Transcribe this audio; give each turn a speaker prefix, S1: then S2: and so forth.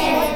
S1: Yes.